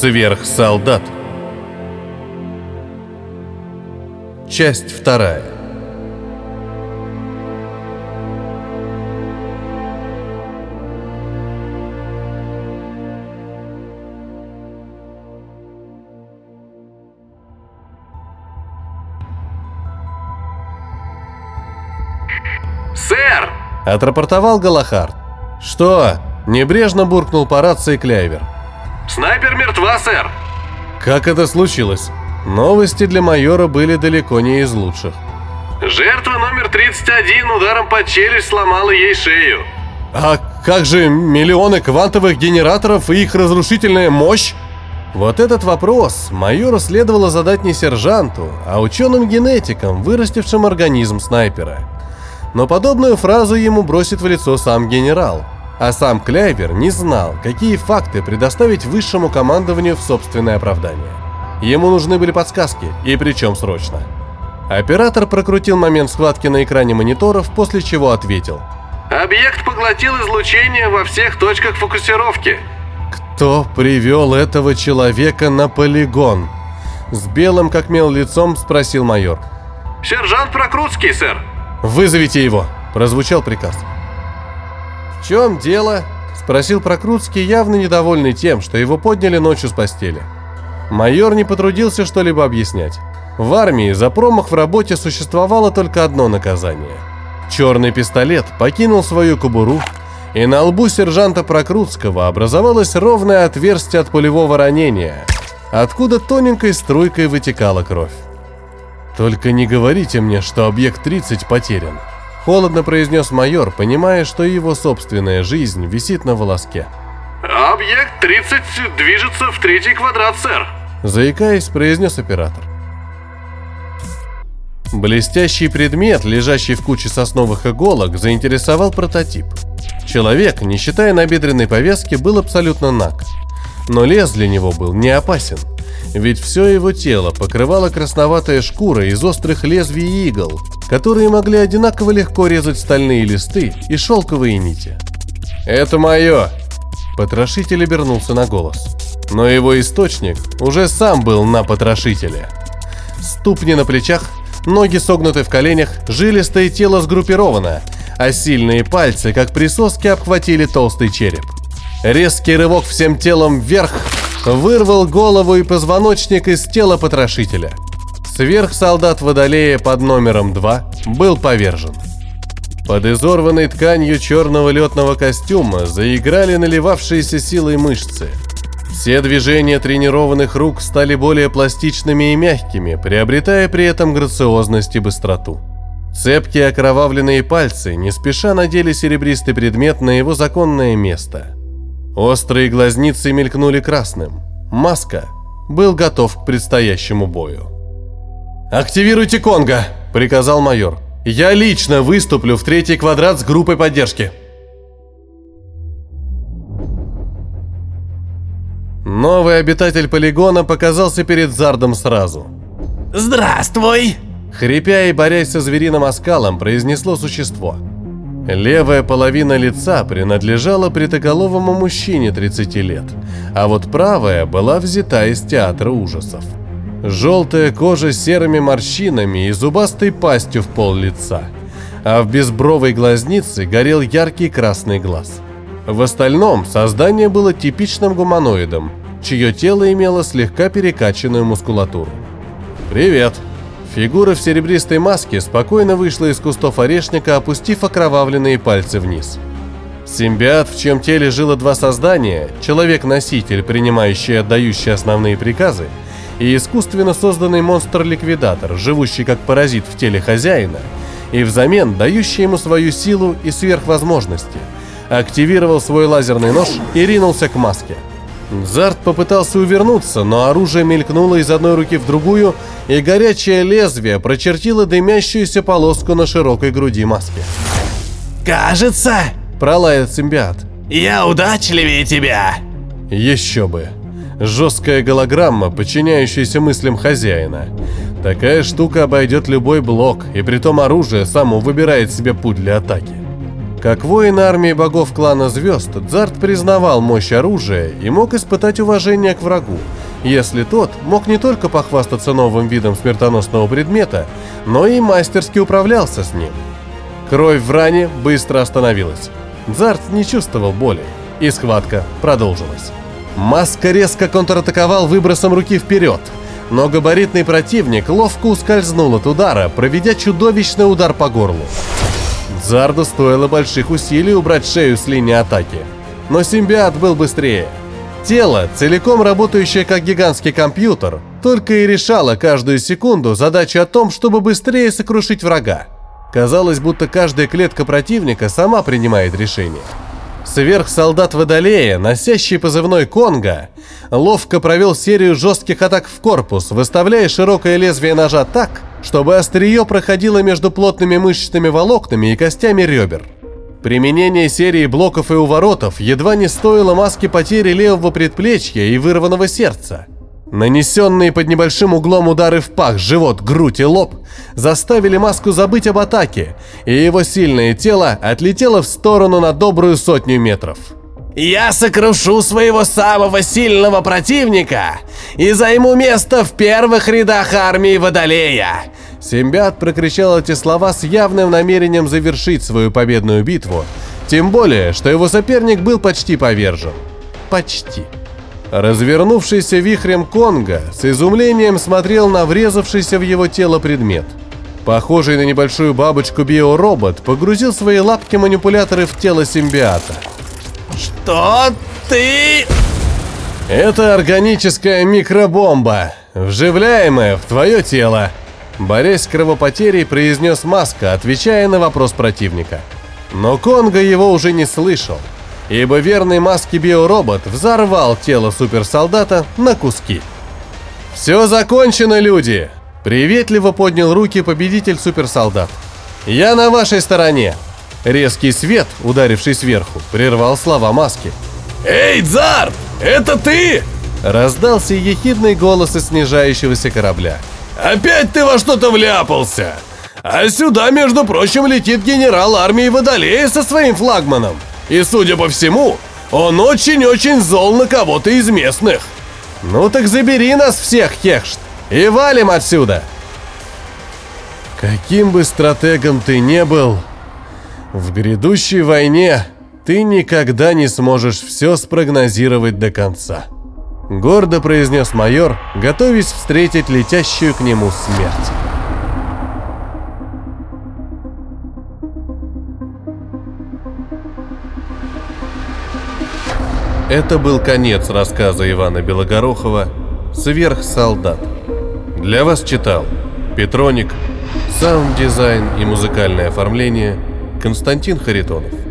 Сверхсолдат. Часть вторая. «Сэр!» — отрапортовал Галахард. «Что?» — небрежно буркнул по рации Кляйвер. «Снайпер мертва, сэр!» Как это случилось? Новости для майора были далеко не из лучших. Жертва номер 31 ударом под челюсть сломала ей шею. А как же миллионы квантовых генераторов и их разрушительная мощь? Вот этот вопрос майору следовало задать не сержанту, а ученым-генетикам, вырастившим организм снайпера. Но подобную фразу ему бросит в лицо сам генерал, а сам Кляйвер не знал, какие факты предоставить высшему командованию в собственное оправдание. Ему нужны были подсказки, и причем срочно. Оператор прокрутил момент схватки на экране мониторов, после чего ответил. Объект поглотил излучение во всех точках фокусировки. Кто привел этого человека на полигон? С белым как мел лицом спросил майор. Сержант Прокрутский, сэр. «Вызовите его!» – прозвучал приказ. «В чем дело?» – спросил Прокрутский, явно недовольный тем, что его подняли ночью с постели. Майор не потрудился что-либо объяснять. В армии за промах в работе существовало только одно наказание. Черный пистолет покинул свою кобуру, и на лбу сержанта Прокрутского образовалось ровное отверстие от пулевого ранения, откуда тоненькой струйкой вытекала кровь. «Только не говорите мне, что объект 30 потерян», — холодно произнес майор, понимая, что его собственная жизнь висит на волоске. Объект 30 движется в третий квадрат, сэр. Заикаясь, произнес оператор. Блестящий предмет, лежащий в куче сосновых иголок, заинтересовал прототип. Человек, не считая набедренной повязки, был абсолютно наг. Но лес для него был не опасен, ведь все его тело покрывала красноватая шкура из острых лезвий игл, которые могли одинаково легко резать стальные листы и шелковые нити. «Это мое!» Потрошитель обернулся на голос. Но его источник уже сам был на потрошителе. Ступни на плечах, ноги согнуты в коленях, жилистое тело сгруппировано, а сильные пальцы, как присоски, обхватили толстый череп. Резкий рывок всем телом вверх вырвал голову и позвоночник из тела потрошителя. Сверхсолдат Водолея под номером 2 был повержен. Под изорванной тканью черного летного костюма заиграли наливавшиеся силой мышцы. Все движения тренированных рук стали более пластичными и мягкими, приобретая при этом грациозность и быстроту. Цепкие окровавленные пальцы не спеша надели серебристый предмет на его законное место. Острые глазницы мелькнули красным. Маска был готов к предстоящему бою. «Активируйте Конга!» – приказал майор. «Я лично выступлю в третий квадрат с группой поддержки!» Новый обитатель полигона показался перед Зардом сразу. «Здравствуй!» Хрипя и борясь со звериным оскалом, произнесло существо. Левая половина лица принадлежала притоголовому мужчине 30 лет, а вот правая была взята из театра ужасов. Желтая кожа с серыми морщинами и зубастой пастью в пол лица, а в безбровой глазнице горел яркий красный глаз. В остальном создание было типичным гуманоидом, чье тело имело слегка перекачанную мускулатуру. «Привет!» Фигура в серебристой маске спокойно вышла из кустов орешника, опустив окровавленные пальцы вниз. Симбиот, в чьем теле жило два создания, человек-носитель, принимающий и отдающий основные приказы, и искусственно созданный монстр-ликвидатор, живущий как паразит в теле хозяина, и взамен дающий ему свою силу и сверхвозможности, активировал свой лазерный нож и ринулся к маске – Зарт попытался увернуться, но оружие мелькнуло из одной руки в другую, и горячее лезвие прочертило дымящуюся полоску на широкой груди маски. «Кажется, — пролаял симбиот, я удачливее тебя!» Еще бы. Жесткая голограмма, подчиняющаяся мыслям хозяина. Такая штука обойдет любой блок, и притом оружие само выбирает себе путь для атаки. Как воин армии богов клана Звезд, Дзарт признавал мощь оружия и мог испытать уважение к врагу, если тот мог не только похвастаться новым видом смертоносного предмета, но и мастерски управлялся с ним. Кровь в ране быстро остановилась. Дзарт не чувствовал боли, и схватка продолжилась. Маска резко контратаковал выбросом руки вперед, но габаритный противник ловко ускользнул от удара, проведя чудовищный удар по горлу. Зарду стоило больших усилий убрать шею с линии атаки, но симбиот был быстрее. Тело, целиком работающее как гигантский компьютер, только и решало каждую секунду задачу о том, чтобы быстрее сокрушить врага. Казалось, будто каждая клетка противника сама принимает решение. Сверхсолдат Водолея, носящий позывной Конга, ловко провел серию жестких атак в корпус, выставляя широкое лезвие ножа так, чтобы острие проходило между плотными мышечными волокнами и костями ребер. Применение серии блоков и уворотов едва не стоило маски потери левого предплечья и вырванного сердца. Нанесенные под небольшим углом удары в пах, живот, грудь и лоб заставили маску забыть об атаке, и его сильное тело отлетело в сторону на добрую сотню метров. Я сокрушу своего самого сильного противника и займу место в первых рядах армии Водолея. Симбиат прокричал эти слова с явным намерением завершить свою победную битву, тем более, что его соперник был почти повержен. Почти. Развернувшийся вихрем Конга с изумлением смотрел на врезавшийся в его тело предмет. Похожий на небольшую бабочку биоробот погрузил свои лапки-манипуляторы в тело симбиата. Что ты... Это органическая микробомба, вживляемая в твое тело. Борясь с кровопотерей, произнес Маска, отвечая на вопрос противника. Но Конга его уже не слышал, ибо верный Маске биоробот взорвал тело суперсолдата на куски. «Все закончено, люди!» Приветливо поднял руки победитель суперсолдат. «Я на вашей стороне!» Резкий свет, ударивший сверху, прервал слова Маски. Эй, Дзарт, это ты? Раздался ехидный голос из снижающегося корабля. Опять ты во что-то вляпался? А сюда, между прочим, летит генерал армии Водолея со своим флагманом. И, судя по всему, он очень-очень зол на кого-то из местных. Ну так забери нас всех, Хехшт, и валим отсюда. Каким бы стратегом ты не был, в грядущей войне ты никогда не сможешь все спрогнозировать до конца. Гордо произнес майор, готовясь встретить летящую к нему смерть. Это был конец рассказа Ивана Белогорохова «Сверхсолдат». Для вас читал Петроник, саунд-дизайн и музыкальное оформление Константин Харитонов.